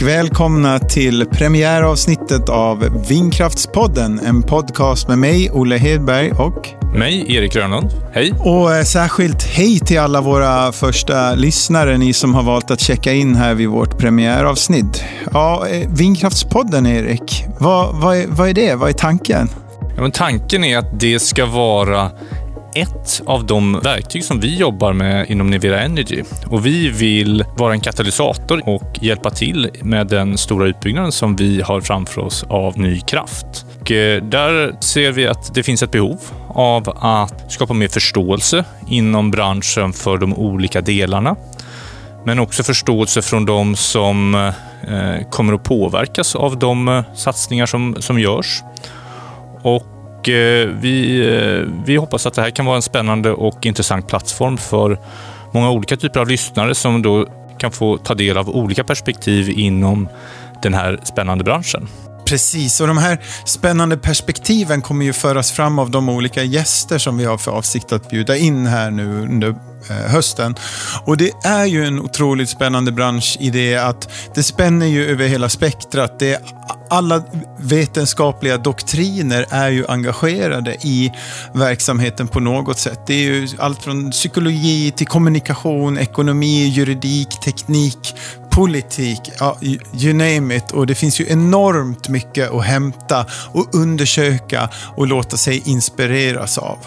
Och välkomna till premiäravsnittet av Vindkraftspodden. En podcast med mig, Olle Hedberg och mig, Erik Grönlund. Hej! Och eh, särskilt hej till alla våra första lyssnare, ni som har valt att checka in här vid vårt premiäravsnitt. Ja, eh, Vindkraftspodden, Erik. Vad, vad, är, vad är det? Vad är tanken? Ja, men tanken är att det ska vara ett av de verktyg som vi jobbar med inom Nivera Energy. Och vi vill vara en katalysator och hjälpa till med den stora utbyggnaden som vi har framför oss av ny kraft. Och eh, där ser vi att det finns ett behov av att skapa mer förståelse inom branschen för de olika delarna. Men också förståelse från de som eh, kommer att påverkas av de eh, satsningar som, som görs. Och och eh, vi, eh, vi hoppas att det här kan vara en spännande och intressant plattform för många olika typer av lyssnare som då kan få ta del av olika perspektiv inom den här spännande branschen. Precis, och de här spännande perspektiven kommer ju föras fram av de olika gäster som vi har för avsikt att bjuda in här nu under Eh, hösten. Och det är ju en otroligt spännande bransch i det att det spänner ju över hela spektrat. Det är alla vetenskapliga doktriner är ju engagerade i verksamheten på något sätt. Det är ju allt från psykologi till kommunikation, ekonomi, juridik, teknik, politik, ja, you name it. Och det finns ju enormt mycket att hämta och undersöka och låta sig inspireras av.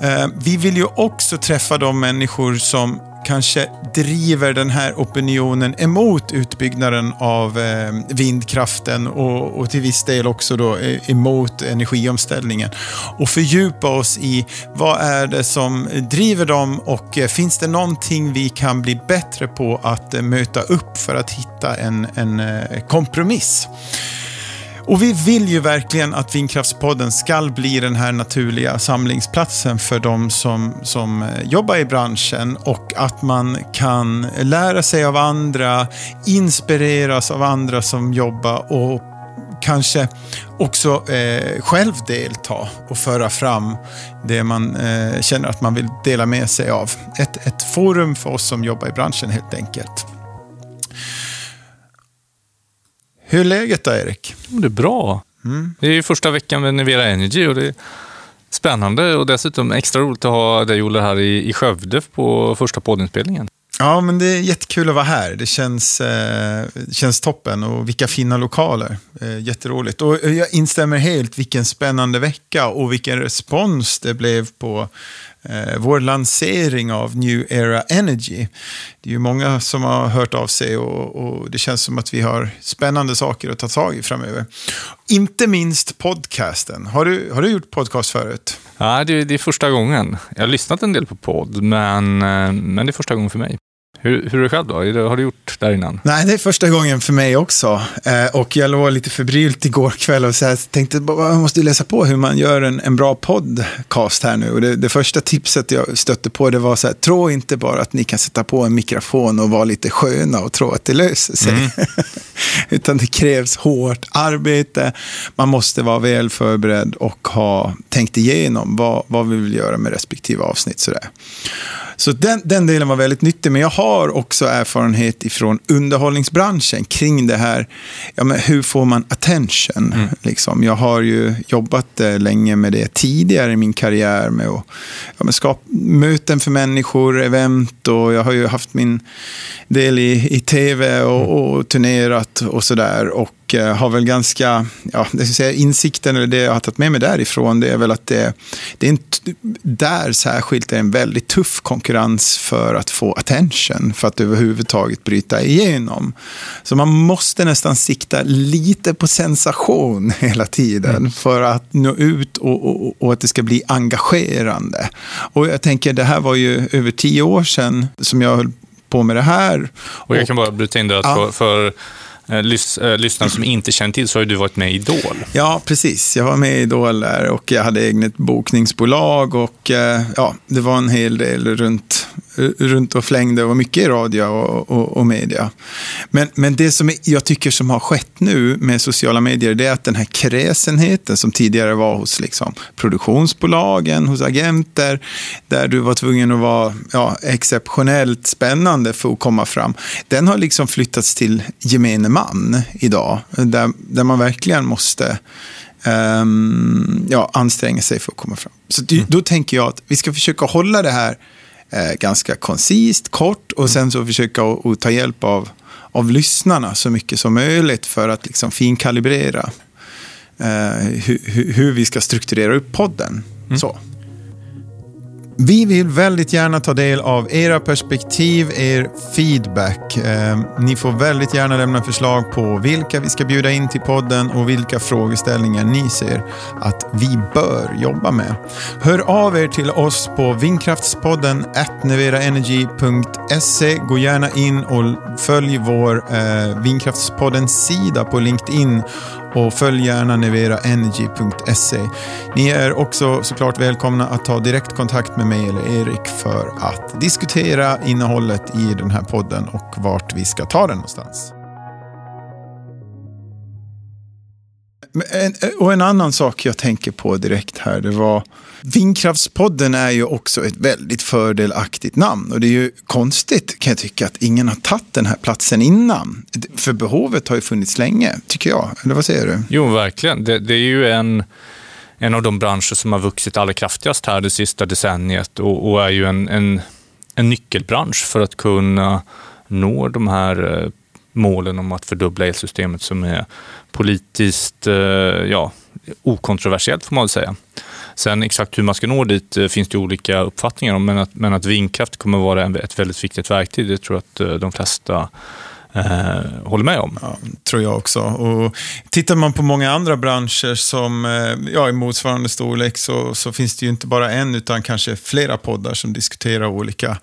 Eh, vi vill ju också träffa de människor som kanske driver den här opinionen emot utbyggnaden av eh, vindkraften och, och, till viss del också då eh, emot energiomställningen. Och fördjupa oss i vad är det som driver dem och finns det någonting vi kan bli bättre på att möta upp för att hitta en, en kompromiss. Och vi vill ju verkligen att Vindkraftspodden ska bli den här naturliga samlingsplatsen för de som, som eh, jobbar i branschen och att man kan lära sig av andra, inspireras av andra som jobbar och kanske också eh, själv delta och föra fram det man eh, känner att man vill dela med sig av. Ett, ett forum för oss som jobbar i branschen helt enkelt. Hur är läget då, Erik? Det är bra. Mm. Det är första veckan med Nivera Energy och det är spännande och dessutom extra roligt att ha dig, Olle, här i, i Skövde på första poddinspelningen. Ja, men det är jättekul att vara här. Det känns, eh, känns toppen och vilka fina lokaler. Eh, jätteroligt. Och jag instämmer helt, vilken spännande vecka och vilken respons det blev på eh, vår lansering av New Era Energy. Det är ju många som har hört av sig och, och, det känns som att vi har spännande saker att ta tag i framöver. Inte minst podcasten. Har du, har du gjort podcast förut? Ja, det, det är första gången. Jag har lyssnat en del på podd, men, eh, men det är första gången för mig. Hur, hur är det själv då? Har du gjort där innan? Nej, det är första gången för mig också. Eh, och jag låg lite febrilt igår kväll och så här, tänkte att jag måste läsa på hur man gör en, en bra podcast här nu. Och det, det, första tipset jag stötte på det var så här, tro inte bara att ni kan sätta på en mikrofon och vara lite sköna och tro att det löser sig. Mm. Utan det krävs hårt arbete. Man måste vara väl förberedd och ha tänkt igenom vad, vad vi vill göra med respektive avsnitt. Så, där. så den, den delen var väldigt nyttig. Men jag har också erfarenhet ifrån underhållningsbranschen kring det här. Ja, men hur får man attention? Mm. Liksom. Jag har ju jobbat eh, länge med det tidigare i min karriär med att ja, skapa möten för människor, event och jag har ju haft min del i, i tv och, mm. och turnerat och sådär. Och och eh, har väl ganska, ja, det ska säga, insikten eller det jag har tagit med mig därifrån, det är väl att det, det är en, där särskilt är en väldigt tuff konkurrens för att få attention, för att överhuvudtaget bryta igenom. Så man måste nästan sikta lite på sensation hela tiden mm. för att nå ut och, och, och, att det ska bli engagerande. Och jag tänker, det här var ju över tio år sedan som jag höll på med det här. Och jag kan bara bryta in där att ja. för, för Eh, lys, eh, lyssnare som inte känner till så har du varit med i Idol. Ja, precis. Jag var med i Idol där och jag hade eget bokningsbolag och eh, ja, det var en hel del runt runt och flängde och var mycket i radio och, och, och media. Men, men det som jag tycker som har skett nu med sociala medier, det är att den här kräsenheten som tidigare var hos liksom, produktionsbolagen, hos agenter, där du var tvungen att vara ja, exceptionellt spännande för att komma fram, den har liksom flyttats till gemene man idag, där, där man verkligen måste um, ja, anstränga sig för att komma fram. Så mm. då tänker jag att vi ska försöka hålla det här eh, ganska koncist, kort och sen så försöka att ta hjälp av, av lyssnarna så mycket som möjligt för att liksom finkalibrera eh, hur, hur, vi ska strukturera upp podden. Mm. Så. Vi vill väldigt gärna ta del av era perspektiv, er feedback. Eh, ni får väldigt gärna lämna förslag på vilka vi ska bjuda in till podden och vilka frågeställningar ni ser att vi bör jobba med. Hör av er till oss på vindkraftspodden neveraenergy.se. Gå gärna in och följ vår eh, Vindkraftspodden-sida på LinkedIn och följ gärna neveraenergy.se. Ni är också såklart välkomna att ta direktkontakt med mig eller Erik för att diskutera innehållet i den här podden och vart vi ska ta den någonstans. Och en annan sak jag tänker på direkt här, det var Vindkraftspodden är ju också ett väldigt fördelaktigt namn och det är ju konstigt kan jag tycka att ingen har tagit den här platsen innan. För behovet har ju funnits länge, tycker jag. Eller vad säger du? Jo, verkligen. Det, det är ju en, en av de branscher som har vuxit allra kraftigast här det sista decenniet och, och är ju en, en, en nyckelbransch för att kunna nå de här eh, målen om att fördubbla elsystemet som är politiskt eh, ja, okontroversiellt får man väl säga. Sen exakt hur man ska nå dit eh, finns det olika uppfattningar om, men att, men att vindkraft kommer vara ett väldigt viktigt verktyg, det tror jag att eh, de flesta eh, håller med om. Ja, tror jag också. Och tittar man på många andra branscher som eh, ja, i motsvarande storlek så, så finns det ju inte bara en utan kanske flera poddar som diskuterar olika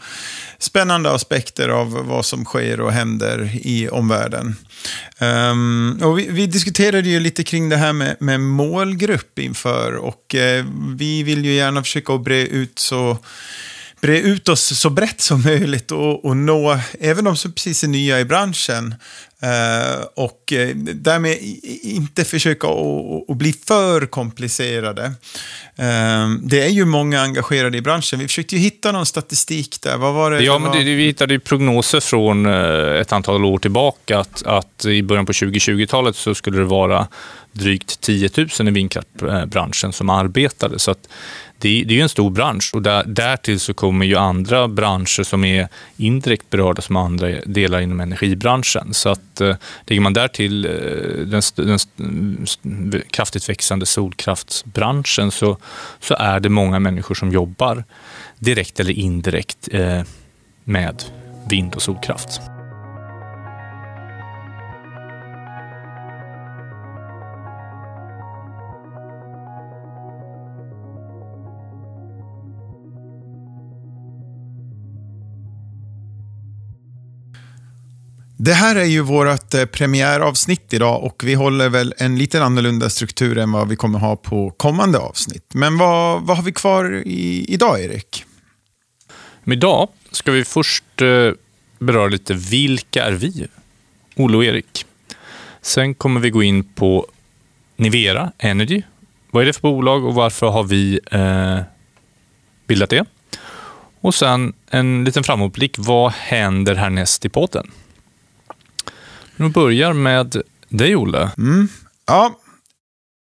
spännande aspekter av vad som sker och händer i omvärlden. Um, och vi, vi, diskuterade ju lite kring det här med, med målgrupp inför och eh, vi vill ju gärna försöka att bre ut så bre ut oss så brett som möjligt och, och nå även de som precis är nya i branschen. Uh, och uh, därmed inte försöka att bli för komplicerade. Uh, det är ju många engagerade i branschen. Vi försökte ju hitta någon statistik där. Vad var det? Ja, men det, vi hittade prognoser från ett antal år tillbaka att, att i början på 2020-talet så skulle det vara drygt 10 000 i vindkraftbranschen som arbetade. Så det, det är en stor bransch och där, därtill så kommer ju andra branscher som är indirekt berörda som andra delar inom energibranschen. Så att eh, lägger man därtill eh, den, den kraftigt växande solkraftsbranschen så, så är det många människor som jobbar direkt eller indirekt eh, med vind och solkraft. Det här är ju vårt eh, premiäravsnitt idag och vi håller väl en lite annorlunda struktur än vad vi kommer ha på kommande avsnitt. Men vad, vad har vi kvar i, idag, Erik? Idag ska vi först eh, beröra lite vilka är vi? Olle och Erik. Sen kommer vi gå in på Nivera Energy. Vad är det för bolag och varför har vi eh, bildat det? Och sen en liten framåtblick. Vad händer härnäst i podden? Vi börjar med dig, Olle. Mm. Ja,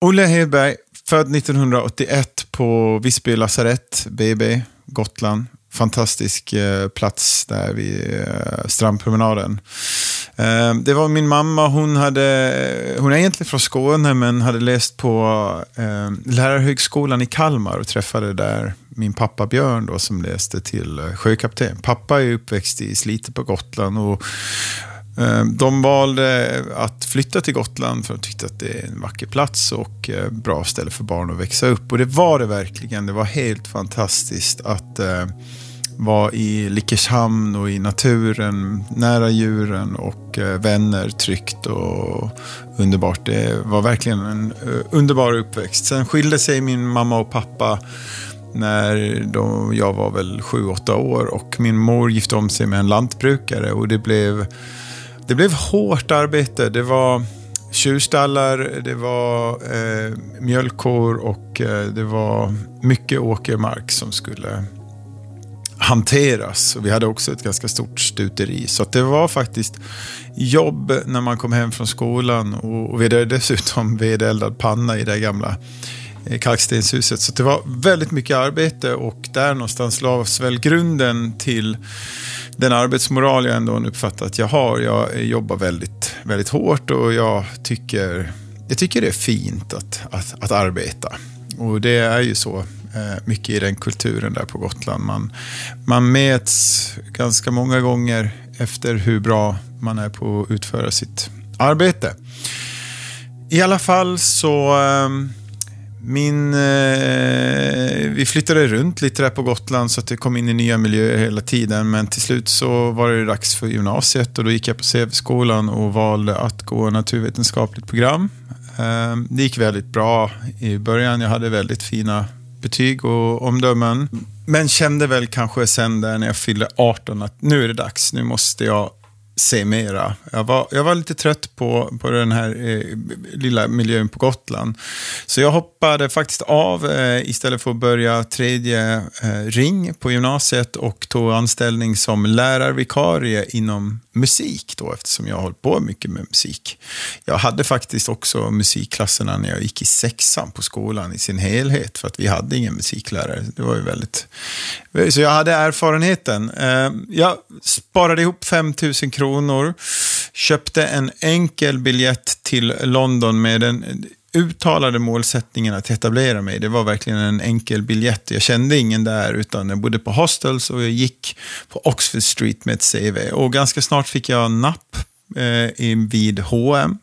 Olle Hedberg, född 1981 på Visby lasarett, BB, Gotland. Fantastisk eh, plats där vid eh, strandpromenaden. Eh, det var min mamma, hon, hade, hon är egentligen från Skåne men hade läst på eh, Lärarhögskolan i Kalmar och träffade där min pappa Björn då, som läste till eh, sjökapten. Pappa är uppväxt i Slite på Gotland och Eh, de valde att flytta till Gotland för att de tyckte att det är en vacker plats och eh, bra ställe för barn att växa upp. Och det var det verkligen. Det var helt fantastiskt att eh, vara i Lickershamn och i naturen, nära djuren och vänner, tryggt och underbart. Det var verkligen en underbar uppväxt. Sen skilde sig min mamma och pappa när de, jag var väl sju, åtta år och min mor gifte om sig med en lantbrukare och det blev, det blev hårt arbete. Det var tjurstallar, det var eh, mjölkkor och eh, det var mycket åkermark som skulle hanteras. Och vi hade också ett ganska stort stuteri. Så det var faktiskt jobb när man kom hem från skolan och, och vi hade dessutom vedeldad panna i det gamla eh, kalkstenshuset. Så det var väldigt mycket arbete och där någonstans lades väl grunden till den arbetsmoral jag ändå uppfattar att jag har. Jag jobbar väldigt, väldigt hårt och jag tycker, jag tycker det är fint att, att, att arbeta. Och det är ju så eh, mycket i den kulturen där på Gotland. Man, man mäts ganska många gånger efter hur bra man är på att utföra sitt arbete. I alla fall så ehm, min, eh, vi flyttade runt lite där på Gotland så att det kom in i nya miljöer hela tiden. Men till slut så var det dags för gymnasiet och då gick jag på CV-skolan och valde att gå naturvetenskapligt program. Eh, det gick väldigt bra i början. Jag hade väldigt fina betyg och omdömen. Men kände väl kanske sen där när jag fyllde 18 att nu är det dags. Nu måste jag se mera. Jag var, jag var lite trött på, på den här eh, lilla miljön på Gotland. Så jag hoppade faktiskt av eh, istället för att börja tredje eh, ring på gymnasiet och tog anställning som lärarvikarie inom musik då, eftersom jag har hållit på mycket med musik. Jag hade faktiskt också musikklasserna när jag gick i sexan på skolan i sin helhet, för att vi hade ingen musiklärare. Det var ju väldigt... Så jag hade erfarenheten. Eh, jag sparade ihop 5 000 kronor, köpte en enkel biljett till London med en uttalade målsättningen att etablera mig. Det var verkligen en enkel biljett. Jag kände ingen där, utan jag bodde på hostels och jag gick på Oxford Street med ett CV. Och ganska snart fick jag napp eh, vid H&M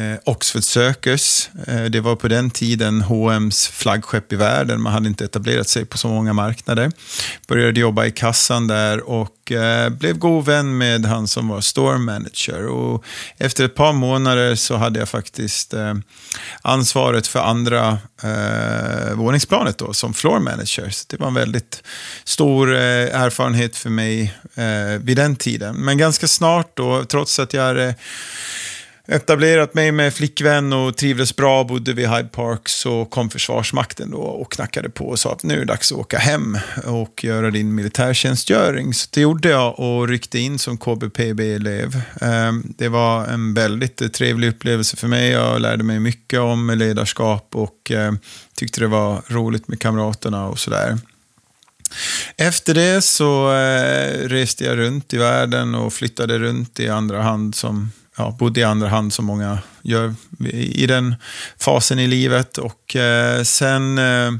eh, Oxford Circus. Eh, det var på den tiden H&M's flaggskepp i världen. Man hade inte etablerat sig på så många marknader. Började jobba i kassan där och eh, blev god vän med han som var store manager. Och efter ett par månader så hade jag faktiskt eh, ansvaret för andra eh, våningsplanet då, som floor manager. Så det var en väldigt stor eh, erfarenhet för mig eh, vid den tiden. Men ganska snart då, trots att jag hade etablerat mig med flickvän och trivdes bra, bodde vid Hyde Park, så kom Försvarsmakten då och knackade på och sa att nu är det dags att åka hem och göra din militärtjänstgöring. Så det gjorde jag och ryckte in som KBPB-elev. Ehm, det var en väldigt trevlig upplevelse för mig. Jag lärde mig mycket om ledarskap och ehm, tyckte det var roligt med kamraterna och sådär. Efter det så eh, reste jag runt i världen och flyttade runt i andra hand som ja, bodde i andra hand som många gör i den fasen i livet. Och eh, sen eh,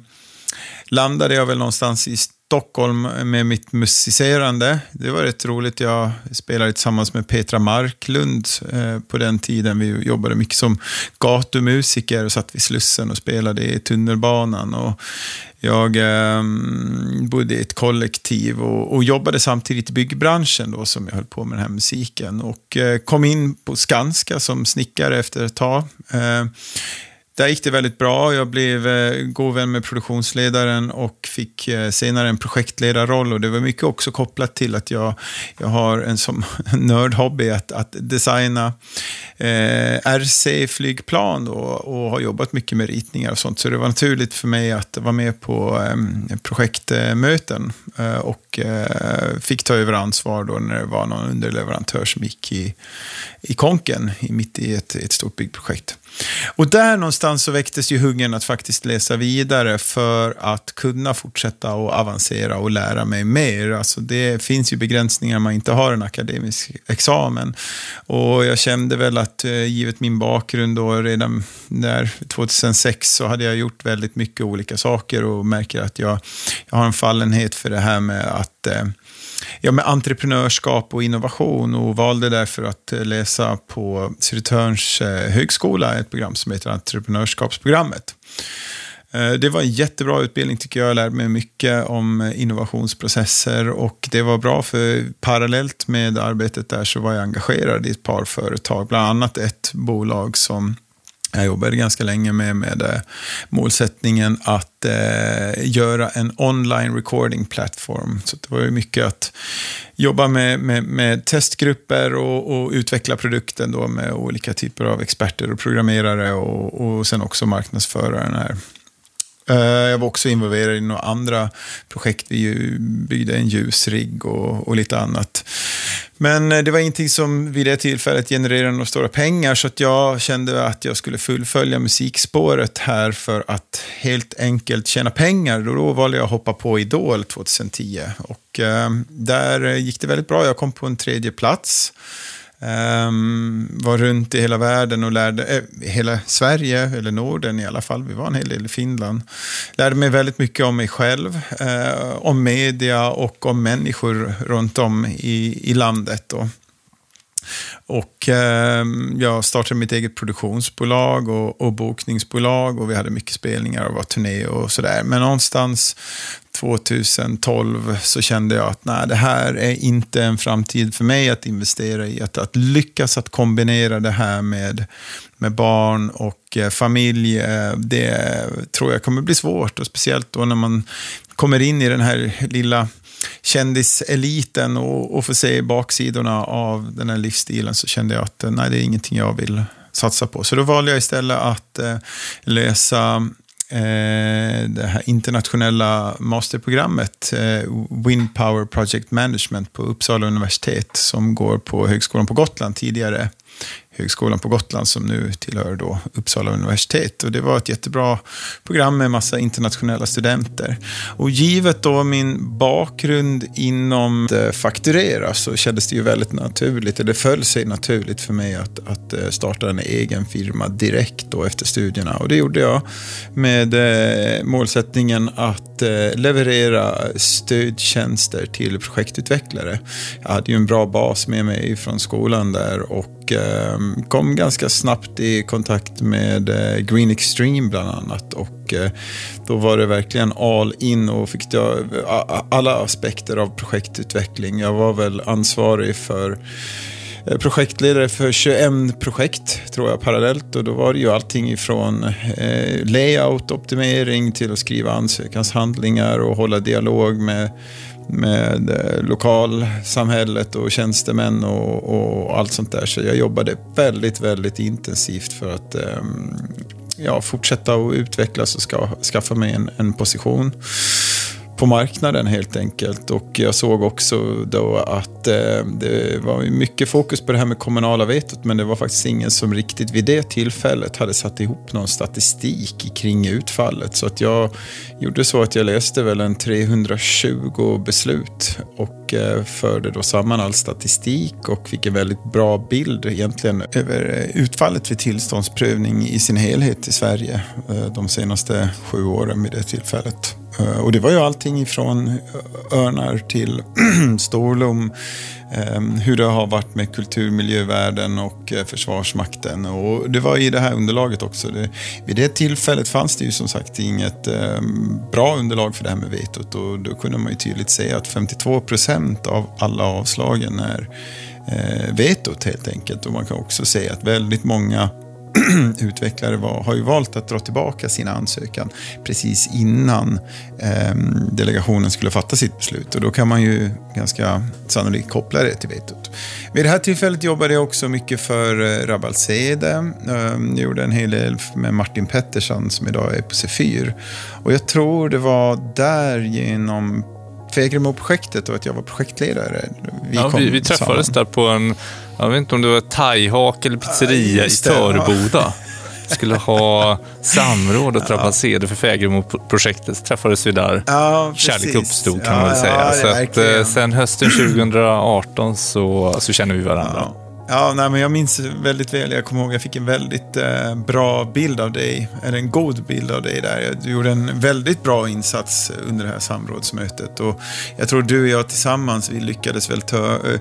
landade jag väl någonstans i Stockholm med mitt musicerande. Det var rätt roligt. Jag spelade tillsammans med Petra Marklund eh, på den tiden. Vi jobbade mycket som gatumusiker och satt vid Slussen och spelade i tunnelbanan. Och jag eh, bodde i ett kollektiv och, och, jobbade samtidigt i byggbranschen då som jag höll på med den här musiken. Och eh, kom in på Skanska som snickare efter ett tag. Eh, där gick det väldigt bra. Jag blev eh, god vän med produktionsledaren och fick eh, senare en projektledarroll. Och det var mycket också kopplat till att jag, jag har en som nördhobby att, att designa eh, RC-flygplan och har jobbat mycket med ritningar och sånt. Så det var naturligt för mig att vara med på eh, projektmöten eh, och eh, fick ta över ansvar då när det var någon underleverantör som gick i, i konken mitt i ett, ett stort byggprojekt. Och där någonstans så väcktes ju hungern att faktiskt läsa vidare för att kunna fortsätta och avancera och lära mig mer. Alltså det finns ju begränsningar om man inte har en akademisk examen. Och jag kände väl att eh, givet min bakgrund då redan där 2006 så hade jag gjort väldigt mycket olika saker och märker att jag, jag har en fallenhet för det här med att eh, ja, med entreprenörskap och innovation och valde därför att eh, läsa på Södertörns eh, högskola, ett program som heter Entreprenörskapsprogrammet. Eh, det var en jättebra utbildning tycker jag. Jag lärde mig mycket om innovationsprocesser och det var bra för parallellt med arbetet där så var jag engagerad i ett par företag, bland annat ett bolag som jag jobbade ganska länge med, med eh, målsättningen att eh, göra en online recording platform. Så det var ju mycket att jobba med, med, med testgrupper och, och, utveckla produkten då med olika typer av experter och programmerare och, och sen också marknadsföra den här Eh, jag var också involverad i några andra projekt. Vi byggde en ljusrigg och, och lite annat. Men eh, det var ingenting som vid det tillfället genererade några stora pengar, så att jag kände att jag skulle fullfölja musikspåret här för att helt enkelt tjäna pengar. Och då valde jag att hoppa på Idol 2010. Och eh, där gick det väldigt bra. Jag kom på en tredje plats. Um, var runt i hela världen och lärde, eh, hela Sverige, eller Norden i alla fall, vi var en hel del i Finland. Lärde mig väldigt mycket om mig själv, eh, om media och om människor runt om i, i landet. Då. Och eh, jag startade mitt eget produktionsbolag och, och bokningsbolag och vi hade mycket spelningar och var turné och sådär. Men någonstans 2012 så kände jag att nej, det här är inte en framtid för mig att investera i. Att, att lyckas att kombinera det här med, med barn och eh, familj, eh, det tror jag kommer bli svårt. Och speciellt då när man kommer in i den här lilla kändiseliten och, och få se baksidorna av den här livsstilen så kände jag att eh, nej, det är ingenting jag vill satsa på. Så då valde jag istället att eh, läsa eh, det här internationella masterprogrammet eh, Wind Power Project Management på Uppsala universitet som går på Högskolan på Gotland tidigare. Högskolan på Gotland som nu tillhör då Uppsala universitet. Och det var ett jättebra program med massa internationella studenter. Och givet då min bakgrund inom fakturera så kändes det ju väldigt naturligt, det föll sig naturligt för mig att, att eh, starta en egen firma direkt då efter studierna. Och det gjorde jag med eh, målsättningen att eh, leverera stödtjänster till projektutvecklare. Jag hade ju en bra bas med mig från skolan där och Ehm, kom ganska snabbt i kontakt med eh, Green Extreme bland annat. Och eh, då var det verkligen all in och fick jag alla aspekter av projektutveckling. Jag var väl ansvarig för eh, projektledare för 21 projekt tror jag parallellt och då var det ju allting ifrån layout, optimering till att skriva ansökanshandlingar och hålla dialog med med eh, lokalsamhället och tjänstemän och, och, allt sånt där. Så jag jobbade väldigt, väldigt intensivt för att ehm, ja, fortsätta att utvecklas och ska, skaffa mig en, en position på marknaden helt enkelt. Och jag såg också då att eh, det var mycket fokus på det här med kommunala vetot men det var faktiskt ingen som riktigt vid det tillfället hade satt ihop någon statistik kring utfallet. Så att jag gjorde så att jag läste väl en 320 beslut och eh, förde då samman all statistik och fick en väldigt bra bild egentligen över eh, utfallet vid tillståndsprövning i sin helhet i Sverige de senaste sju åren vid det tillfället. Eh, och det var ju allting ifrån eh, örnar till storlom, ehm, hur det har varit med kulturmiljövärden och eh, Försvarsmakten. Och det var i det här underlaget också. Det, vid det tillfället fanns det ju som sagt inget ehm, bra underlag för det här med vetot och då kunde man ju tydligt säga att 52 procent av alla avslagen är vetot helt enkelt. Och man kan också säga att väldigt många utvecklare var, har ju valt att dra tillbaka sin ansökan precis innan eh, delegationen skulle fatta sitt beslut. Och då kan man ju ganska sannolikt koppla det till vetot. Vid det här tillfället jobbade jag också mycket för eh, Rabalsede. Eh, jag gjorde en hel del med Martin Pettersson som idag är på C4. Och jag tror det var där genom Fegremo-projektet och att jag var projektledare. Vi, ja, vi, vi träffades samman. där på en jag vet inte om det var thaihak eller pizzeria i Töreboda. skulle ha samråd och trapaceder för Fägermo-projektet. Träffades vi där. Ja, Kärlek uppstod kan man väl säga. Ja, så att, eh, sen hösten 2018 så, så känner vi varandra. Ja. Nej, men jag minns väldigt väl. Jag kommer ihåg jag fick en väldigt eh, bra bild av dig. Eller en god bild av dig där. Du gjorde en väldigt bra insats under det här samrådsmötet. Och jag tror du och jag tillsammans, vi lyckades väl ta, eh,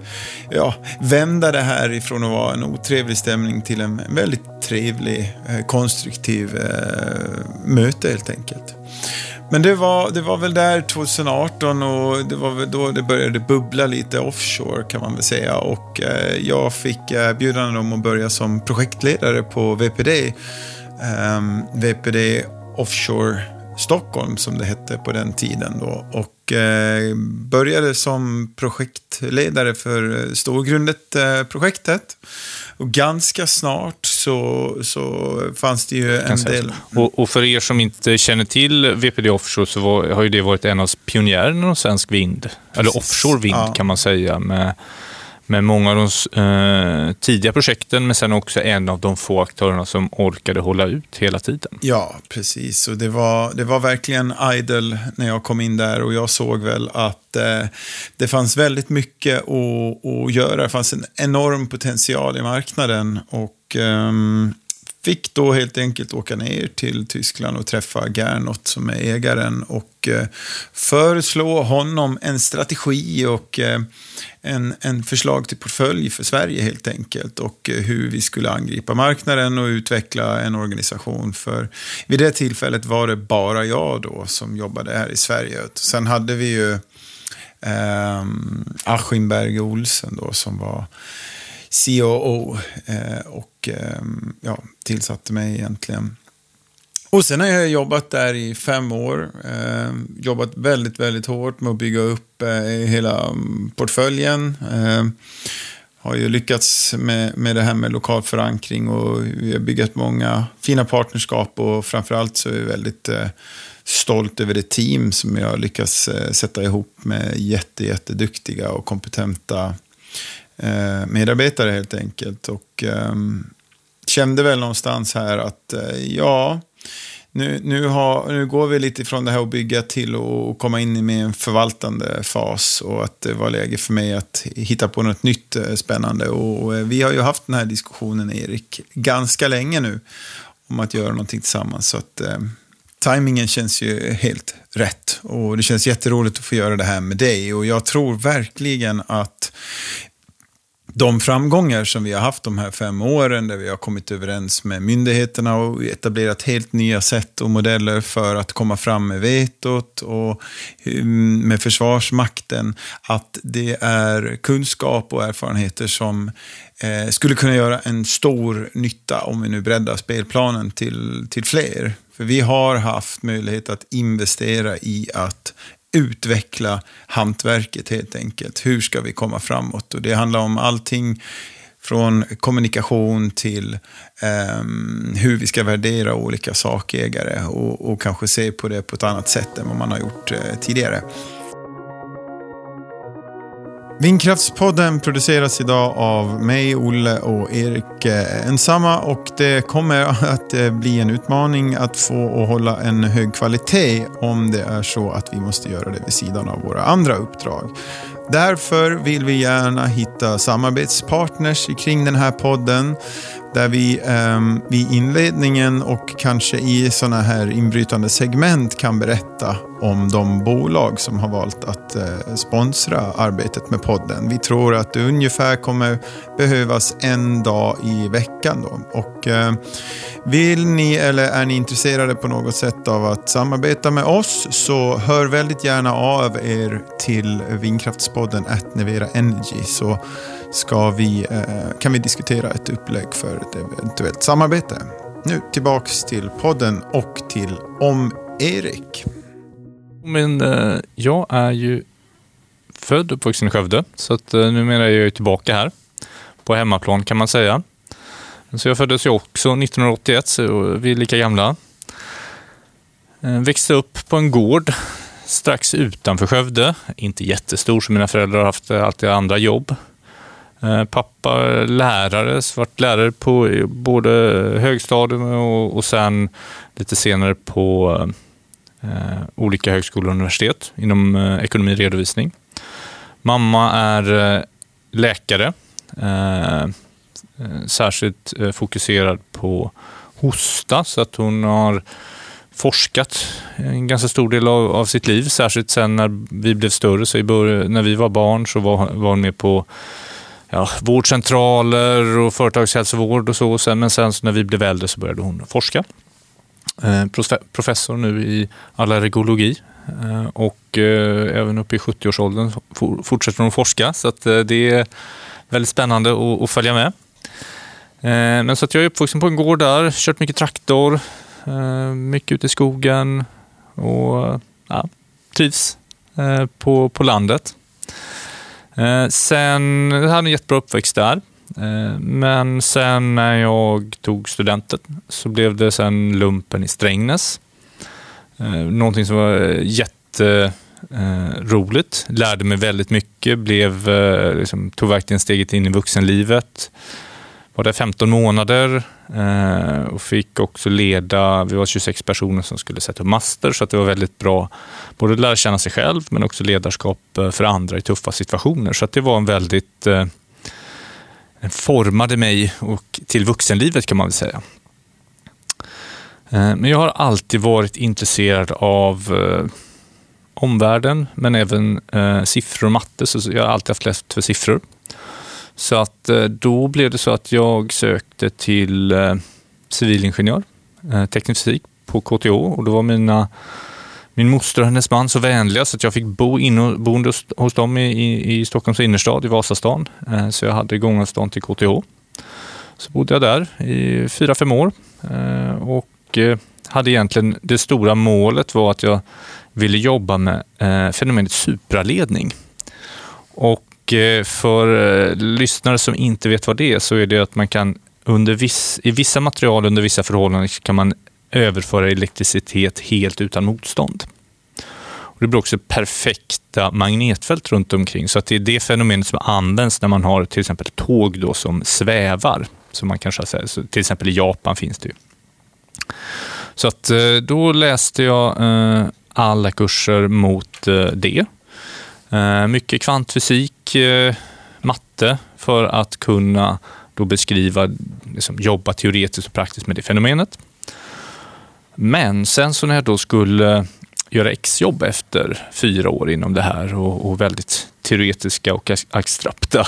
ja, vända det här ifrån att vara en otrevlig stämning till en väldigt trevlig, eh, konstruktiv eh, möte helt enkelt. Men det var, det var väl där 2018 och det var väl då det började bubbla lite offshore kan man väl säga. Och eh, jag fick eh, erbjudande om att börja som projektledare på VPD. Eh, VPD Offshore Stockholm som det hette på den tiden då. Och eh, började som projektledare för Storgrundet-projektet. Och ganska snart så, så fanns det ju en del... Och, och, för er som inte känner till VPD Offshore så var, har ju det varit en av pionjärerna av svensk vind. Eller offshore vind ja. kan man säga. Med men många av de eh, tidiga projekten, men sen också en av de få aktörerna som orkade hålla ut hela tiden. Ja, precis. Och det var, det var verkligen idol när jag kom in där och jag såg väl att eh, det fanns väldigt mycket att, att göra. Det fanns en enorm potential i marknaden och eh, fick då helt enkelt åka ner till Tyskland och träffa Gernot som är ägaren och eh, föreslå honom en strategi och eh, en, en förslag till portfölj för Sverige helt enkelt och eh, hur vi skulle angripa marknaden och utveckla en organisation. För vid det tillfället var det bara jag då som jobbade här i Sverige. Sen hade vi ju eh, Aschimberg Olsen då som var COO eh, och eh, ja, tillsatte mig egentligen. Och sen har jag jobbat där i fem år. Eh, jobbat väldigt, väldigt hårt med att bygga upp eh, hela mm, portföljen. Eh, har ju lyckats med, med det här med lokal förankring och vi har byggt många fina partnerskap och framförallt så är jag väldigt eh, stolt över det team som jag har lyckats eh, sätta ihop med jätte, jätteduktiga och kompetenta eh, medarbetare helt enkelt. Och eh, kände väl någonstans här att eh, ja, nu, nu, har, nu går vi lite från det här att bygga till att komma in i en förvaltande fas och att det var läge för mig att hitta på något nytt eh, spännande. Och och eh, vi har ju haft den här diskussionen, Erik, ganska länge nu om att göra någonting tillsammans. Så att eh, timingen känns ju helt rätt och det känns jätteroligt att få göra det här med dig och jag tror verkligen att de framgångar som vi har haft de här fem åren, där vi har kommit överens med myndigheterna och etablerat helt nya sätt och modeller för att komma fram med vetot och ehm, med Försvarsmakten, att det är kunskap och erfarenheter som eh, skulle kunna göra en stor nytta om vi nu breddar spelplanen till, till fler. För vi har haft möjlighet att investera i att utveckla hantverket helt enkelt. Hur ska vi komma framåt? Och det handlar om allting från kommunikation till um, hur vi ska värdera olika sakägare och, och, kanske se på det på ett annat sätt än vad man har gjort uh, tidigare. Vindkraftspodden produceras idag av mig, Olle och Erik eh, ensamma och det kommer att eh, bli en utmaning att få och hålla en hög kvalitet om det är så att vi måste göra det vid sidan av våra andra uppdrag. Därför vill vi gärna hitta samarbetspartners kring den här podden. Där vi um, vid inledningen och kanske i sådana här inbrytande segment kan berätta om de bolag som har valt att uh, sponsra arbetet med podden. Vi tror att det ungefär kommer behövas en dag i veckan. Då. Och, uh, vill ni eller är ni intresserade på något sätt av att samarbeta med oss så hör väldigt gärna av er till vindkraftspodden at Nevera Energy. Så ska vi, eh, kan vi diskutera ett upplägg för ett eventuellt samarbete. Nu tillbaks till podden och till om Erik. Men eh, jag är ju född och uppvuxen i Skövde, så att eh, numera är jag tillbaka här på hemmaplan kan man säga. Så jag föddes ju också 1981, så vi är lika gamla. Växte upp på en gård strax utanför Skövde. Inte jättestor, så mina föräldrar har haft alltid andra jobb. Eh, pappa lärare, varit lärare på både högstadium och, och sen lite senare på eh, olika högskolor och universitet inom eh, ekonomi och redovisning. Mamma är eh, läkare, eh, eh, särskilt eh, fokuserad på hosta, så att hon har forskat en ganska stor del av, av sitt liv, särskilt sen när vi blev större. Så i början, när vi var barn så var, var hon med på ja, vårdcentraler och företagshälsovård och så. Men sen så när vi blev äldre så började hon forska. Eh, professor nu i allergologi eh, och eh, även uppe i 70-årsåldern fortsätter hon att forska. Så att det är väldigt spännande att följa med. Men så att jag är uppvuxen på en gård där, kört mycket traktor, mycket ute i skogen och ja, trivs på, på landet. Eh, sen jag hade en jättebra uppväxt där. Eh, men sen när jag tog studenten så blev det sen lumpen i Strängnäs. Eh, någonting som var jätteroligt. Lärde mig väldigt mycket. Blev, liksom, tog verkligen steget in i vuxenlivet. Var där 15 månader eh, och fick också leda, vi var 26 personer som skulle sätta upp master, så att det var väldigt bra både att lära känna sig själv men också ledarskap eh, för andra i tuffa situationer. Så att det var en väldigt eh, den formade mig och till vuxenlivet kan man väl säga. Eh, men jag har alltid varit intresserad av eh, omvärlden, men även eh, siffror och matte, så jag har alltid haft lätt för siffror. Så att eh, då blev det så att jag sökte till eh, civilingenjör, eh, teknisk fysik på KTH och då var mina min moster och hennes man så vänliga så att jag fick bo inneboende boende hos, dem i, i, i Stockholms innerstad, i Vasastan. Så jag hade gångavstånd till KTH. Så bodde jag där i fyra, fem år och hade egentligen det stora målet var att jag ville jobba med fenomenet supraledning. Och Eh, för eh, lyssnare som inte vet vad det är så är det att man kan under viss, i vissa material under vissa förhållanden kan man överföra elektricitet helt utan motstånd. Och det blir också perfekta magnetfält runt omkring. Så att det är det fenomenet som används när man har till exempel tåg då som svävar. Som man kanske har, till exempel i Japan finns det ju. Så att eh, då läste jag alla kurser mot det. Eh, mycket kvantfysik, eh, matte för att kunna då beskriva, liksom, jobba teoretiskt och praktiskt med det fenomenet. Men sen så när jag då skulle göra exjobb efter fyra år inom det här och, och väldigt teoretiska och abstrakta,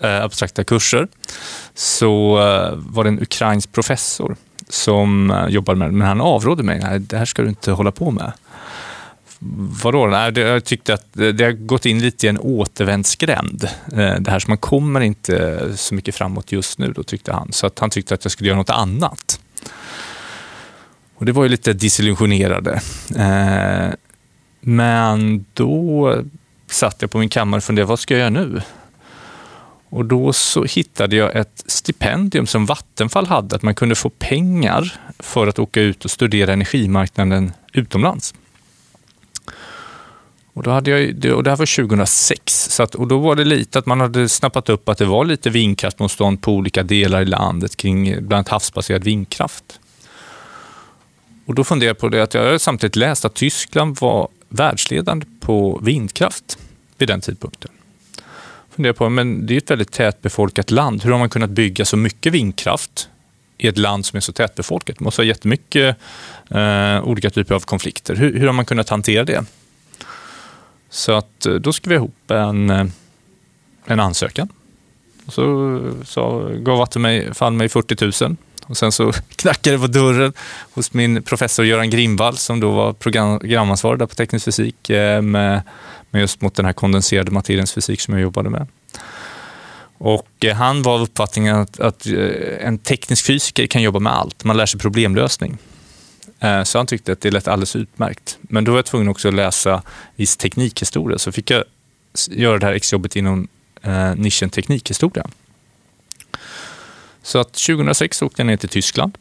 eh, abstrakta kurser så var det en ukrainsk professor som jobbade med det, men han avrådde mig. Nej, det här ska du inte hålla på med. Vadå? Nej, jag tyckte att det har gått in lite i en återvändsgränd. Eh, det här, som man kommer inte så mycket framåt just nu, då tyckte han. Så att han tyckte att jag skulle göra något annat. Och det var ju lite desillusionerade. Eh, men då satt jag på min kammare och funderade, vad ska jag göra nu? Och då så hittade jag ett stipendium som Vattenfall hade, att man kunde få pengar för att åka ut och studera energimarknaden utomlands. Och, då hade jag, och det här var 2006, så att, och då var det lite att man hade snappat upp att det var lite vindkraftmotstånd på olika delar i landet kring bland annat havsbaserad vindkraft. Och då funderade jag på det att jag samtidigt läst att Tyskland var världsledande på vindkraft vid den tidpunkten. Funderade på, men det är ett väldigt tätbefolkat land. Hur har man kunnat bygga så mycket vindkraft i ett land som är så tätbefolkat? Det måste ha jättemycket eh, olika typer av konflikter. Hur, hur har man kunnat hantera det? Så att eh, då skrev jag ihop en, eh, en ansökan. Och så, eh, så gav Vattenfall mig 40 000 och sen så knackade det på dörren hos min professor Göran Grimvall som då var programansvarig där på teknisk fysik med, med just mot den här kondenserade materiens fysik som jag jobbade med. Och han var av uppfattningen att, att en teknisk fysiker kan jobba med allt. Man lär sig problemlösning. Eh, så han tyckte att det lät alldeles utmärkt. Men då var jag tvungen också att läsa viss teknikhistoria. Så fick jag göra det här exjobbet inom eh, nischen teknikhistoria. Så att 2006 åkte jag ner till Tyskland.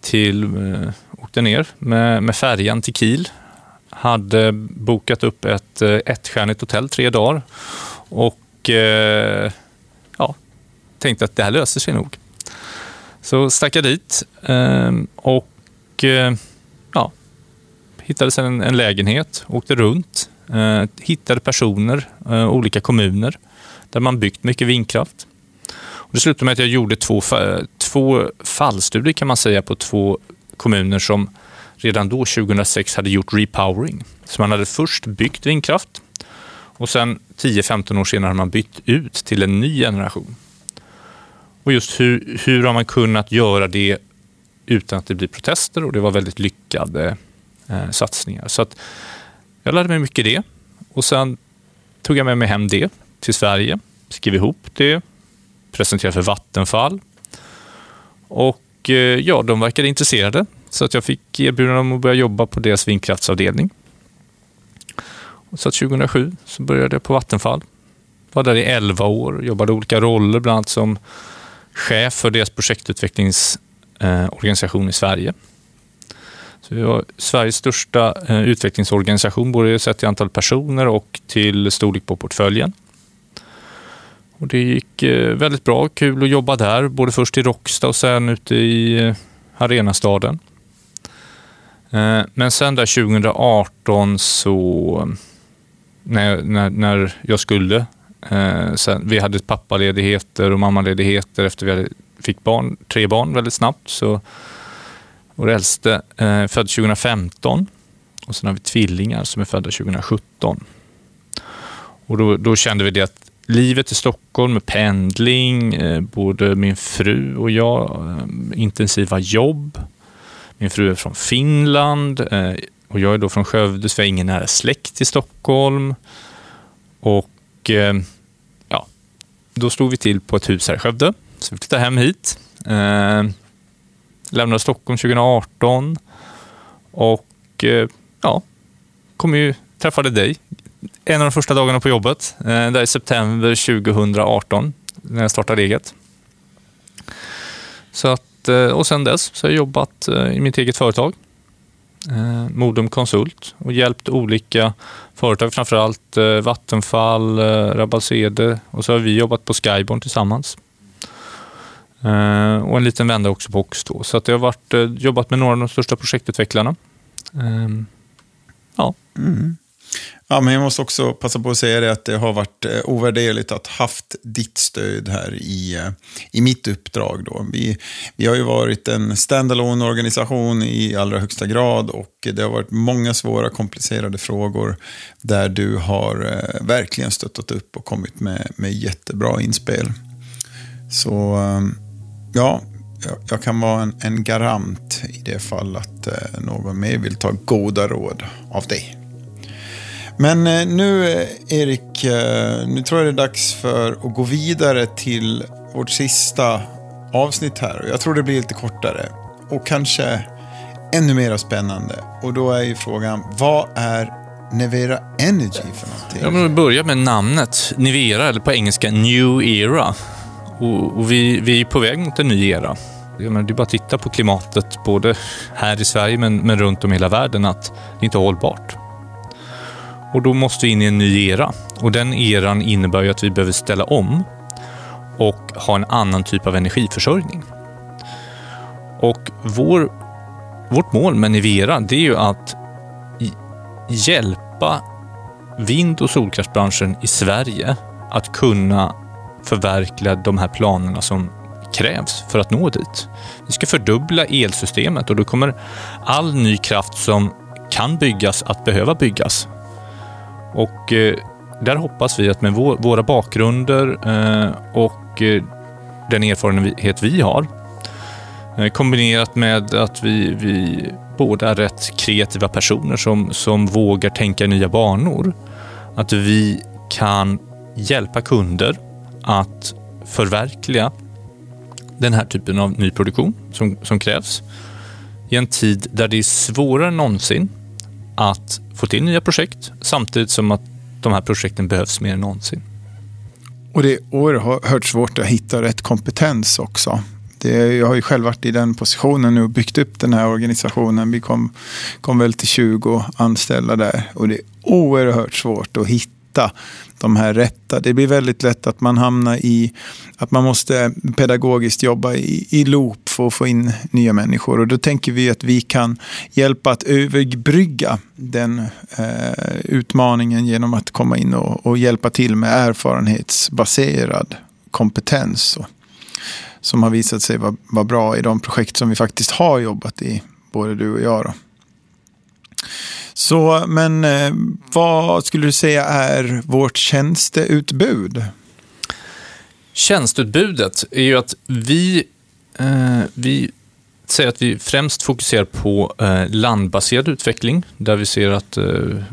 Till, eh, åkte ner med, med färjan till Kiel. Hade bokat upp ett eh, ettstjärnigt hotell tre dagar och eh, ja, tänkte att det här löser sig nog. Så stack jag dit eh, och eh, hittade sen en, en lägenhet, åkte runt, eh, hittade personer, eh, olika kommuner där man byggt mycket vindkraft. Det slutade med att jag gjorde två, två fallstudier kan man säga på två kommuner som redan då, 2006, hade gjort repowering. Så man hade först byggt vindkraft och sen 10-15 år senare har man bytt ut till en ny generation. Och just hur, hur har man kunnat göra det utan att det blir protester och det var väldigt lyckade eh, satsningar. Så att jag lärde mig mycket det och sen tog jag med mig hem det till Sverige, skrev ihop det, presenterade för Vattenfall och eh, ja, de verkade intresserade så att jag fick erbjudande om att börja jobba på deras vindkraftsavdelning. Så att 2007 så började jag på Vattenfall. Var där i 11 år, och jobbade olika roller, bland annat som chef för deras projektutvecklingsorganisation eh, i Sverige. Så vi var Sveriges största eh, utvecklingsorganisation, både sett till antal personer och till storlek på portföljen. Och det gick eh, väldigt bra, kul att jobba där, både först i Råcksta och sen ute i eh, Arenastaden. Eh, men sen där 2018 så, när, när, när jag skulle, eh, sen, vi hade pappaledigheter och mammaledigheter efter vi fick barn, tre barn väldigt snabbt, så vår äldste är född 2015 och sen har vi tvillingar som är födda 2017. Och då, då kände vi det att livet i Stockholm med pendling, eh, både min fru och jag, eh, intensiva jobb. Min fru är från Finland och jag är då från Skövde, så vi har ingen nära släkt i Stockholm. Och ja, då slog vi till på ett hus här i Skövde, så vi flyttade hem hit. Lämnade Stockholm 2018 och eh, ja, kom ju, träffade dig en av de första dagarna på jobbet, Det där i september 2018, när jag startade eget. Så att, eh, och sen dess så har jag jobbat i mitt eget företag, Modum Konsult, och hjälpt olika företag, framförallt Vattenfall, Rabbalsede och så har vi jobbat på Skyborn tillsammans. Eh, och en liten vända också på Ox då. Så att jag har varit, eh, jobbat med några av de största projektutvecklarna. Ehm, ja. Mm. Ja, men jag måste också passa på att säga det att det har varit eh, ovärderligt att haft ditt stöd här i, eh, i mitt uppdrag. Då. Vi, vi har ju varit en standalone organisation i allra högsta grad och det har varit många svåra komplicerade frågor där du har eh, verkligen stöttat upp och kommit med, med jättebra inspel. Så ehm, ja, jag kan vara en, en garant i det fall att eh, någon mer vill ta goda råd av dig. Men eh, nu, eh, Erik, eh, nu tror jag det är dags för att gå vidare till vårt sista avsnitt här. Jag tror det blir lite kortare och kanske ännu mer spännande. Och då är ju frågan, vad är Nevera Energy för någonting? Ja, men vi börjar med namnet. Nivera, eller på engelska New Era. Och, och vi, vi är på väg mot en ny era. det är bara att titta på klimatet, både här i Sverige men, men runt om i hela världen, att det inte är hållbart. Och då måste vi in i en ny era. Och den eran innebär ju att vi behöver ställa om och ha en annan typ av energiförsörjning. Och vår, vårt mål med Nivera, det är ju att hjälpa vind och solkraftsbranschen i Sverige att kunna förverkliga de här planerna som krävs för att nå dit. Vi ska fördubbla elsystemet och då kommer all ny kraft som kan byggas att behöva byggas. Och eh, där hoppas vi att med våra bakgrunder eh, och eh, den erfarenhet vi har eh, kombinerat med att vi, vi båda är rätt kreativa personer som, som vågar tänka i nya banor. Att vi kan hjälpa kunder att förverkliga den här typen av nyproduktion som, som krävs i en tid där det är svårare än någonsin att få till nya projekt samtidigt som att de här projekten behövs mer än någonsin. Och det är oerhört svårt att hitta rätt kompetens också. Det, jag har ju själv varit i den positionen nu och byggt upp den här organisationen. Vi kom, kom väl till 20 anställda där och det är oerhört svårt att hitta de här rätta. Det blir väldigt lätt att man hamnar i att man måste pedagogiskt jobba i, i loop för att få in nya människor. Och då tänker vi att vi kan hjälpa att överbrygga den eh, utmaningen genom att komma in och, och hjälpa till med erfarenhetsbaserad kompetens. Och, som har visat sig vara, var bra i de projekt som vi faktiskt har jobbat i, både du och jag. Då. Så, men eh, vad skulle du säga är vårt tjänsteutbud? Tjänsteutbudet är ju att vi, eh, vi säga att vi främst fokuserar på eh, landbaserad utveckling, där vi ser att eh,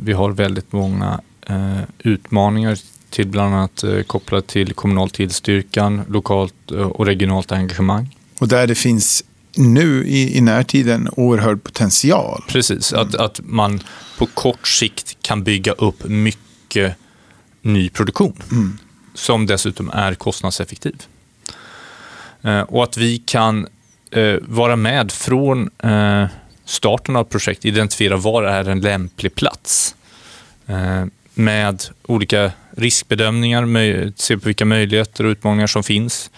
vi har väldigt många eh, utmaningar till bland annat eh, kopplat till kommunal tillstyrkan, lokalt och regionalt engagemang. Och där det finns nu i, i närtiden oerhörd potential. Precis, att, att man på kort sikt kan bygga upp mycket ny produktion Mm. som dessutom är kostnadseffektiv. Eh, och att vi kan eh, vara med från eh, starten av projekt, identifiera var är en lämplig plats eh, med olika riskbedömningar, se på vilka möjligheter och utmaningar som finns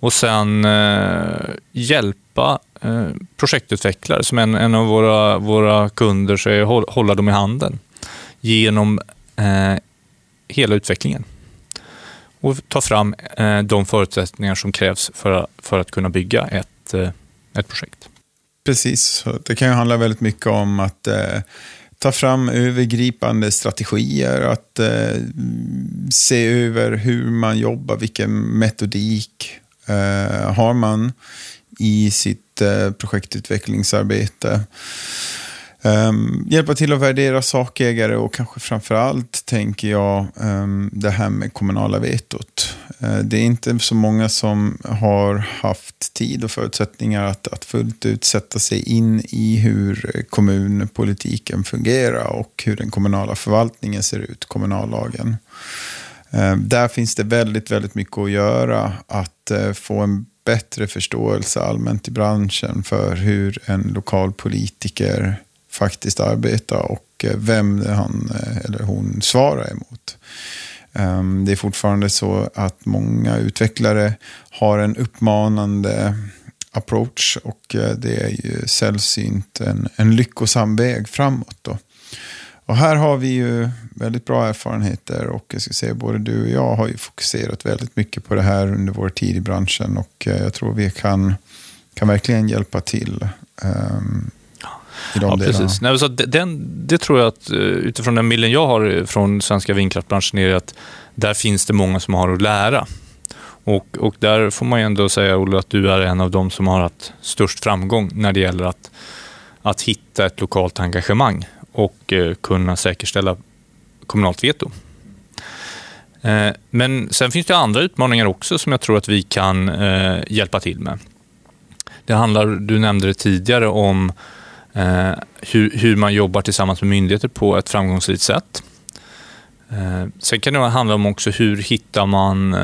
och sen eh, hjälpa eh, projektutvecklare som en, en av våra, våra kunder säger, håll, hålla dem i handen genom eh, hela utvecklingen och ta fram eh, de förutsättningar som krävs för, för att kunna bygga ett, eh, ett projekt. Precis, det kan ju handla väldigt mycket om att eh, ta fram övergripande strategier, att eh, se över hur man jobbar, vilken metodik Eh, har man i sitt eh, projektutvecklingsarbete. Um, hjälpa till att värdera sakägare och kanske framför allt tänker jag um, det här med kommunala vetot. Uh, det är inte så många som har haft tid och förutsättningar att, att fullt ut sätta sig in i hur kommunpolitiken fungerar och hur den kommunala förvaltningen ser ut, kommunallagen. Eh, där finns det väldigt, väldigt mycket att göra. Att eh, få en bättre förståelse allmänt i branschen för hur en lokal politiker faktiskt arbetar och eh, vem han eller hon svarar emot. Ehm, det är fortfarande så att många utvecklare har en uppmanande approach och det är ju sällsynt en, en lyckosam väg framåt. Då. Och här har vi ju väldigt bra erfarenheter och jag ska säga både du och jag har ju fokuserat väldigt mycket på det här under vår tid i branschen och jag tror vi kan, kan verkligen hjälpa till um, i de ja, delarna. precis. Nej, så den, det tror jag att utifrån den bilden jag har från svenska vindkraftbranschen är att där finns det många som har att lära. Och, och där får man ju ändå säga, Olle, att du är en av dem som har haft störst framgång när det gäller att, att hitta ett lokalt engagemang och eh, kunna säkerställa kommunalt veto. Eh, men sen finns det andra utmaningar också som jag tror att vi kan eh, hjälpa till med. Det handlar, du nämnde det tidigare, om hur, hur, man jobbar tillsammans med myndigheter på ett framgångsrikt sätt. Sen kan det handla om också hur hittar man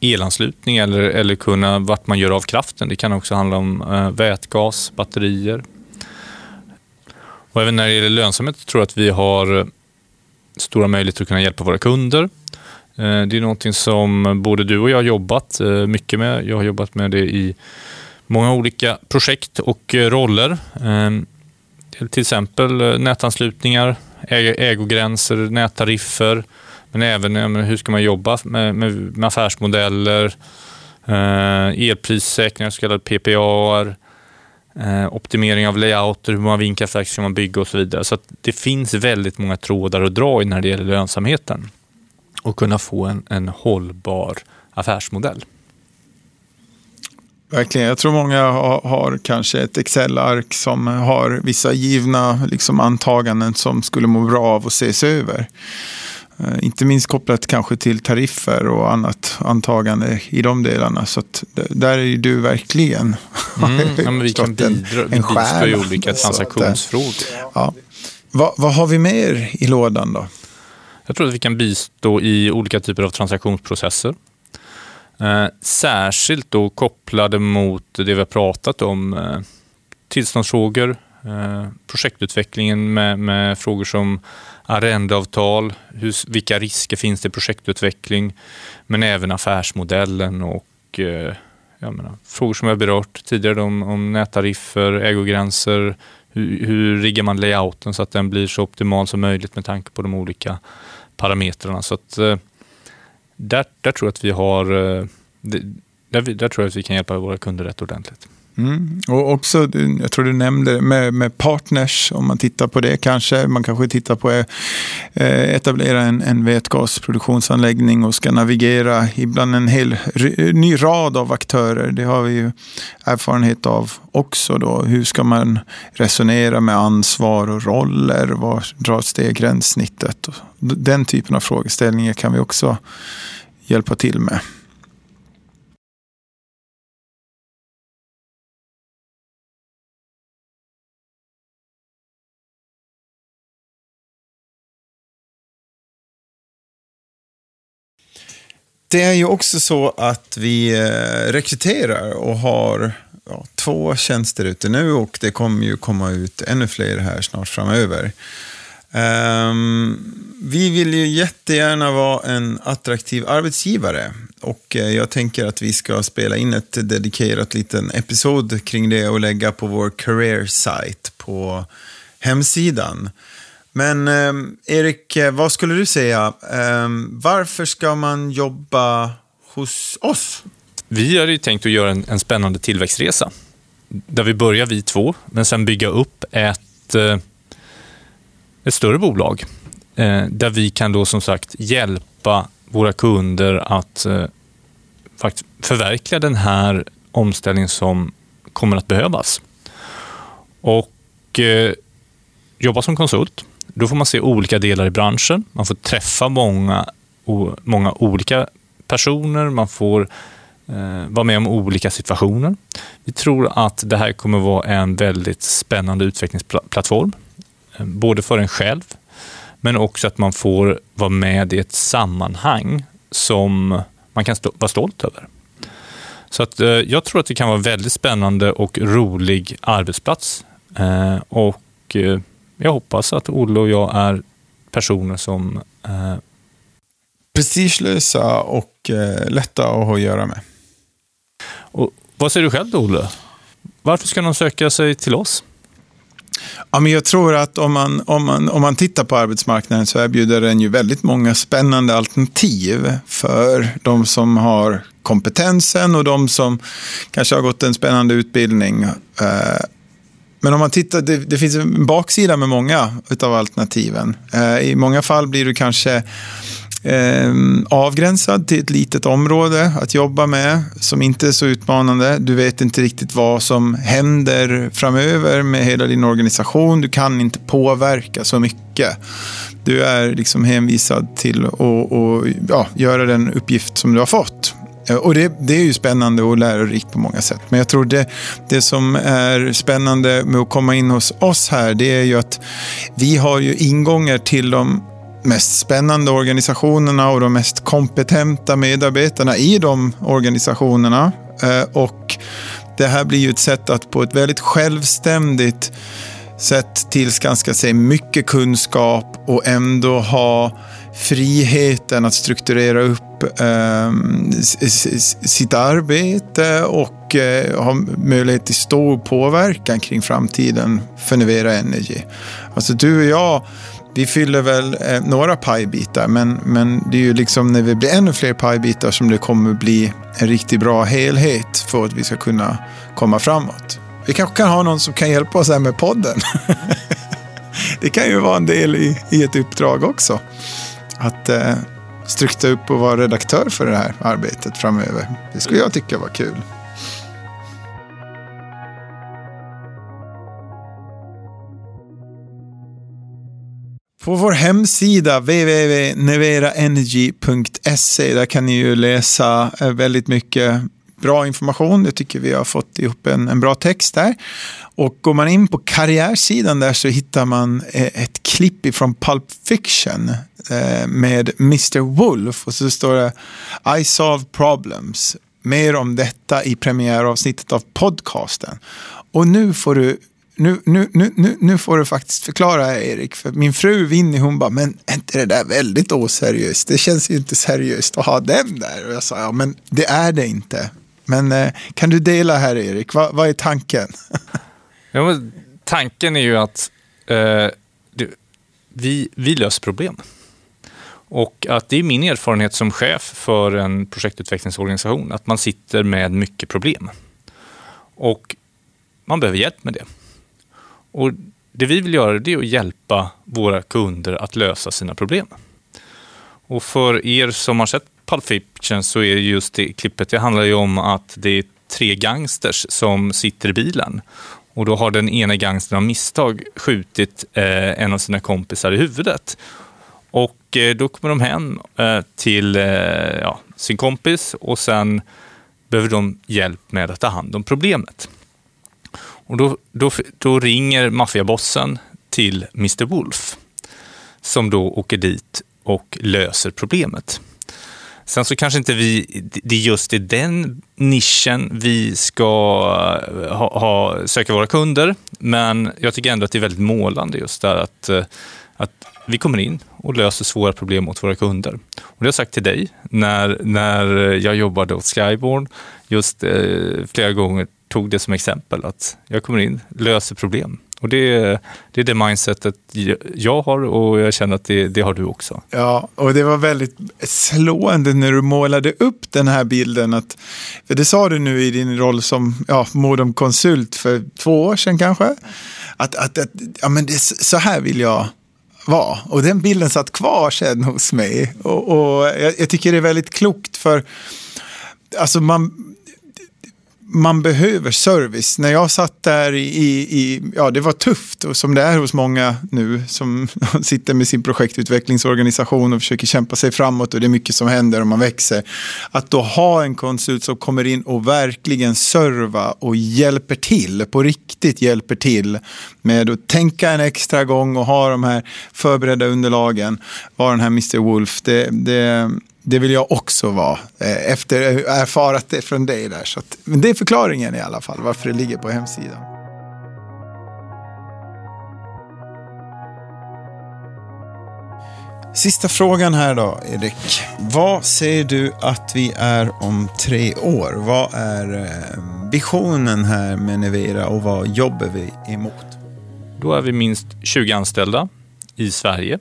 elanslutning eller, eller kunna, vart man gör av kraften. Det kan också handla om vätgas, batterier. Och även när det gäller lönsamhet tror jag att vi har eh, stora möjligheter att kunna hjälpa våra kunder. Eh, det är någonting som både du och jag har jobbat eh, mycket med. Jag har jobbat med det i många olika projekt och roller. Till exempel nätanslutningar, ägogränser, nättariffer, men även hur ska man jobba med, med, med affärsmodeller, elprissäkringar, så kallade PPA, Eh, optimering av layouter, hur många vindkraftverk ska man bygga och så vidare. Så det finns väldigt många trådar att dra i när det gäller lönsamheten och kunna få en, en hållbar affärsmodell. Verkligen. Jag tror många har, har kanske ett Excel-ark som har vissa givna liksom, antaganden som skulle må bra av att ses över. Uh, inte minst kopplat kanske till tariffer och annat antagande i de delarna. Så där är du verkligen mm, ja, Vi kan bidra, en, en stjärna, i olika transaktionsfrågor. Att, ja. Va, vad har vi mer i lådan då? Jag tror att vi kan bistå i olika typer av transaktionsprocesser. Eh, särskilt då kopplade mot det vi har pratat om, eh, tillståndsfrågor, eh, Eh, projektutvecklingen med, med, frågor som arrendeavtal, hur, vilka risker finns det i projektutveckling, men även affärsmodellen och eh, menar, frågor som jag berört tidigare om, om nättariffer, ägogränser, hur, hur riggar man layouten så att den blir så optimal som möjligt med tanke på de olika parametrarna. Så att, eh, där, där tror jag att vi har, där, där, tror jag att vi kan hjälpa våra kunder rätt ordentligt. Mm. Och också, jag tror du nämnde med, med partners, om man tittar på det kanske. Man kanske tittar på att etablera en, en vätgasproduktionsanläggning och ska navigera ibland en hel ny rad av aktörer. Det har vi ju erfarenhet av också. Då. Hur ska man resonera med ansvar och roller? Var dras det gränssnittet? Den typen av frågeställningar kan vi också hjälpa till med. Det är ju också så att vi eh, rekryterar och har ja, två tjänster ute nu och det kommer ju komma ut ännu fler här snart framöver. Um, vi vill ju jättegärna vara en attraktiv arbetsgivare och eh, jag tänker att vi ska spela in ett dedikerat liten episod kring det och lägga på vår career site på hemsidan. Men ehm, eh, Erik, vad skulle du säga? Eh, varför ska man jobba hos oss? Vi har ju tänkt att göra en, en, spännande tillväxtresa. Där vi börjar vi två, men sen bygga upp ett, eh, ett större bolag. Eh, där vi kan då som sagt hjälpa våra kunder att eh, faktiskt förverkliga den här omställningen som kommer att behövas. Och eh, jobba som konsult då får man se olika delar i branschen. Man får träffa många, många olika personer. Man får eh, vara med om olika situationer. Vi tror att det här kommer vara en väldigt spännande utvecklingsplattform. Eh, både för en själv, men också att man får vara med i ett sammanhang som man kan stå, vara stolt över. Så att, eh, jag tror att det kan vara en väldigt spännande och rolig arbetsplats. Eh, och eh, jag hoppas att Olle och jag är personer som... Eh... Prestigelösa och eh, lätta att ha att göra med. Och, vad säger du själv då, Olle? Varför ska någon söka sig till oss? Ja, men jag tror att om man, om, man, om man tittar på arbetsmarknaden så erbjuder den ju väldigt många spännande alternativ för de som har kompetensen och de som kanske har gått en spännande utbildning. Men om man tittar, det, det finns en baksida med många av alternativen. Eh, I många fall blir du kanske eh, avgränsad till ett litet område att jobba med som inte är så utmanande. Du vet inte riktigt vad som händer framöver med hela din organisation. Du kan inte påverka så mycket. Du är liksom hänvisad till att ja, göra den uppgift som du har fått. Eh, och det, det, är ju spännande och lärorikt på många sätt. Men jag tror det, det som är spännande med att komma in hos oss här, det är ju att vi har ju ingångar till de mest spännande organisationerna och de mest kompetenta medarbetarna i de organisationerna. Eh, och det här blir ju ett sätt att på ett väldigt självständigt sätt tillskanska sig mycket kunskap och ändå ha friheten att strukturera upp eh, sitt arbete och eh, har möjlighet till stor påverkan kring framtiden för Nivera Energy. Alltså du och jag, vi fyller väl eh, några pajbitar, men, men det är ju liksom när vi blir ännu fler pajbitar som det kommer bli en riktigt bra helhet för att vi ska kunna komma framåt. Vi kanske kan ha någon som kan hjälpa oss här med podden. det kan ju vara en del i, i ett uppdrag också att eh, strukta upp och vara redaktör för det här arbetet framöver. Det skulle jag tycka var kul. På vår hemsida www.neveraenergy.se där kan ni ju läsa eh, väldigt mycket bra information. Jag tycker vi har fått ihop en, en bra text där. Och går man in på karriärsidan där så hittar man eh, ett klipp från Pulp Fiction eh, med Mr. Wolf och så står det I solve problems. Mer om detta i premiäravsnittet av podcasten. Och nu får du nu, nu, nu, nu får du faktiskt förklara Erik, för min fru Winnie hon bara, men är inte det där väldigt oseriöst? Det känns ju inte seriöst att ha den där. Och jag sa, ja men det är det inte. Men eh, kan du dela här Erik, vad, vad är tanken? ja, tanken är ju att eh, vi, vi löser problem. Och att det är min erfarenhet som chef för en projektutvecklingsorganisation, att man sitter med mycket problem. Och man behöver hjälp med det. Och det vi vill göra det är att hjälpa våra kunder att lösa sina problem. Och för er som har sett Pulp Fiction så är just det klippet, det handlar ju om att det är tre gangsters som sitter i bilen. Och då har den ena gangstern av misstag skjutit eh, en av sina kompisar i huvudet. Och eh, då kommer de hem eh, till eh, ja, sin kompis och sen behöver de hjälp med att ta hand om problemet. Och då, då, då ringer maffiabossen till Mr Wolf som då åker dit och löser problemet. Sen så kanske inte vi, det är just i den nischen vi ska eh, ha, ha, söka våra kunder, men jag tycker ändå att det är väldigt målande just där att, eh, att vi kommer in och löser svåra problem åt våra kunder. Och det har jag sagt till dig när, när jag jobbade åt Skyborn, just eh, flera gånger tog det som exempel att jag kommer in, löser problem. Och det, det är det mindsetet jag har och jag känner att det, det, har du också. Ja, och det var väldigt slående när du målade upp den här bilden. Att, för det sa du nu i din roll som ja, Modom-konsult för två år sedan kanske. Att, att, att ja, men det, så här vill jag vara. Och den bilden satt kvar sen hos mig. Och, och jag, jag tycker det är väldigt klokt för alltså man, man behöver service. När jag satt där i, i, ja det var tufft och som det är hos många nu som sitter med sin projektutvecklingsorganisation och försöker kämpa sig framåt och det är mycket som händer och man växer. Att då ha en konsult som kommer in och verkligen serva och hjälper till, på riktigt hjälper till med att tänka en extra gång och ha de här förberedda underlagen, vara den här Mr. Wolf, det, det det vill jag också vara eh, efter att ha erfarat det från dig där. Så att, men det är förklaringen i alla fall varför det ligger på hemsidan. Sista frågan här då, Erik. Vad ser du att vi är om tre år? Vad är eh, visionen här med Nevera och vad jobbar vi emot? Då är vi minst 20 anställda i Sverige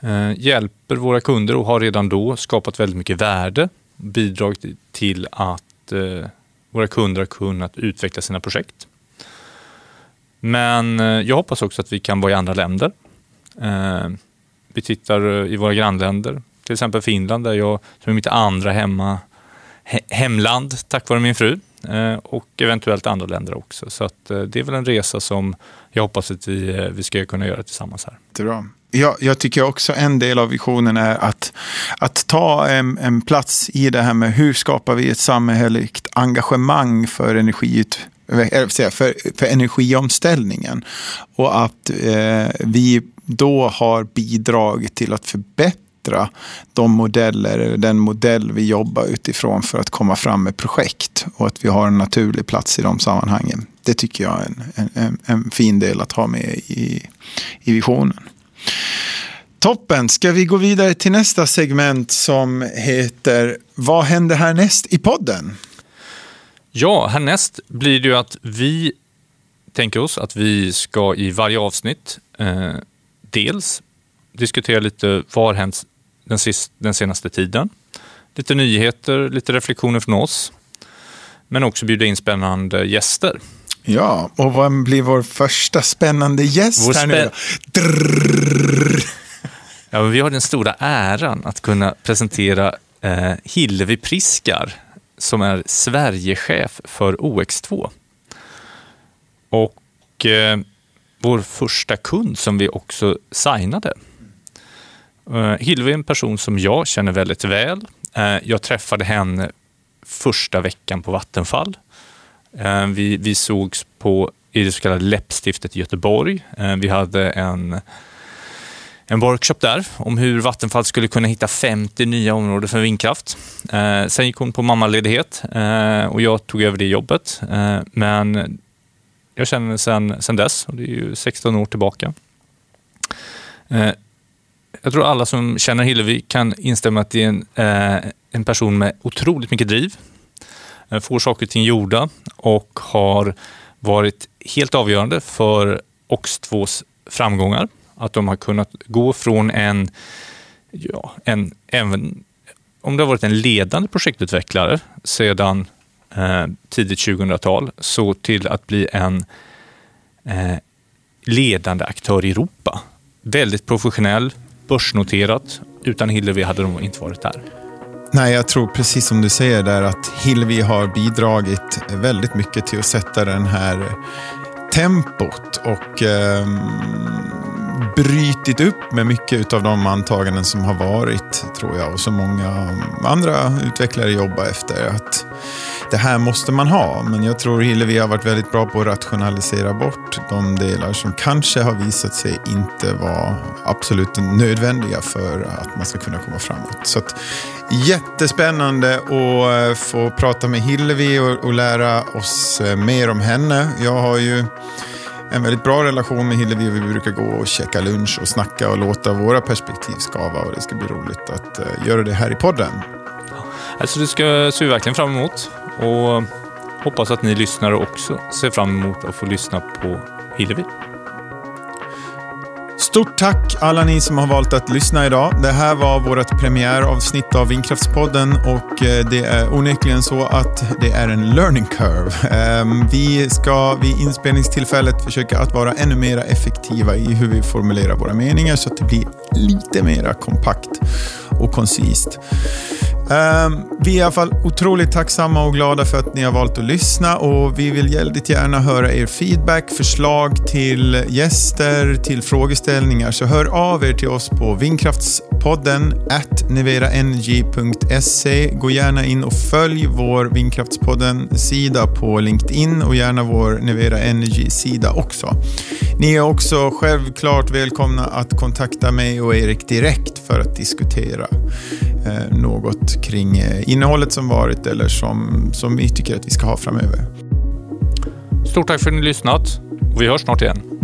Eh, hjälper våra kunder och har redan då skapat väldigt mycket värde, bidragit till att eh, våra kunder har kunnat utveckla sina projekt. Men eh, jag hoppas också att vi kan vara i andra länder. Eh, vi tittar eh, i våra grannländer, till exempel Finland där jag, som är mitt andra hemma, hemland tack vare min fru och eventuellt andra länder också. Så att det är väl en resa som jag hoppas att vi, vi ska kunna göra tillsammans här. Det är bra jag, jag, tycker också en del av visionen är att, att ta en, en, plats i det här med hur skapar vi ett samhälleligt engagemang för energiut eh, för, för energiomställningen. Och att eh, vi då har bidragit till att förbättra de modeller, den modell vi jobbar utifrån för att komma fram med projekt. Och att vi har en naturlig plats i de sammanhangen. Det tycker jag är en, en, en fin del att ha med i, i visionen. Toppen, ska vi gå vidare till nästa segment som heter Vad händer härnäst i podden? Ja, härnäst blir det ju att vi tänker oss att vi ska i varje avsnitt eh, dels diskutera lite vad har hänt den, sist, den senaste tiden. Lite nyheter, lite reflektioner från oss. Men också bjuda in spännande gäster. Ja, och vad blir vår första spännande gäst vår här nu Ja, vi har den stora äran att kunna presentera eh, Hillevi Priskar som är Sverigechef för OX2. Och eh, vår första kund som vi också signade. Eh, Hillevi är en person som jag känner väldigt väl. Eh, jag träffade henne första veckan på Vattenfall. Eh, vi, vi sågs på, i det så kallade läppstiftet i Göteborg. Eh, vi hade en, en workshop där om hur Vattenfall skulle kunna hitta 50 nya områden för vindkraft. Eh, sen gick hon på mammaledighet eh, och jag tog över det jobbet. Men jag känner sen, sen dess, och det är ju 16 år tillbaka. Jag tror alla som känner Hillevi kan instämma att det är en, en person med otroligt mycket driv, Eh, får saker och ting gjorda och har varit helt avgörande för OX2s framgångar. Att de har kunnat gå från en, ja, en även om det har varit en ledande projektutvecklare sedan eh, tidigt 2000-tal, så till att bli en eh, ledande aktör i Europa. Väldigt professionell, börsnoterat. Utan Hillevi hade de inte varit där. Nej, jag tror precis som du säger där att Hillevi har bidragit väldigt mycket till att sätta den här tempot och eh, brytit upp med mycket av de antaganden som har varit, tror jag, och som många andra utvecklare jobbar efter. Att det här måste man ha, men jag tror Hillevi har varit väldigt bra på att rationalisera bort de delar som kanske har visat sig inte vara absolut nödvändiga för att man ska kunna komma framåt. Så att, jättespännande att eh, få prata med Hillevi och, och lära oss eh, mer om henne. Jag har ju en väldigt bra relation med Hillevi. Vi brukar gå och käka lunch och snacka och låta våra perspektiv skava. Och det ska bli roligt att eh, göra det här i podden. Alltså det ska, ser vi verkligen fram emot. Och hoppas att ni lyssnare också ser fram emot att få lyssna på Hillevi. Stort tack alla ni som har valt att lyssna idag. Det här var vårt premiäravsnitt av Vindkraftspodden och eh, det är onekligen så att det är en learning curve. Ehm, vi ska vid inspelningstillfället försöka att vara ännu mer effektiva i hur vi formulerar våra meningar så att det blir lite mer kompakt och koncist. Ehm, vi är i alla fall otroligt tacksamma och glada för att ni har valt att lyssna och vi vill väldigt gärna höra er feedback, förslag till gäster, till frågeställningar. Så hör av er till oss på vindkraftspodden at neveraenergy.se. Gå gärna in och följ vår Vindkraftspodden-sida på LinkedIn och gärna vår Nevera Energy-sida också. Ni är också självklart välkomna att kontakta mig och Erik direkt för att diskutera eh, något kring eh, innehållet som varit eller som, som vi tycker att vi ska ha framöver. Stort tack för att ni lyssnat. Vi hörs snart igen.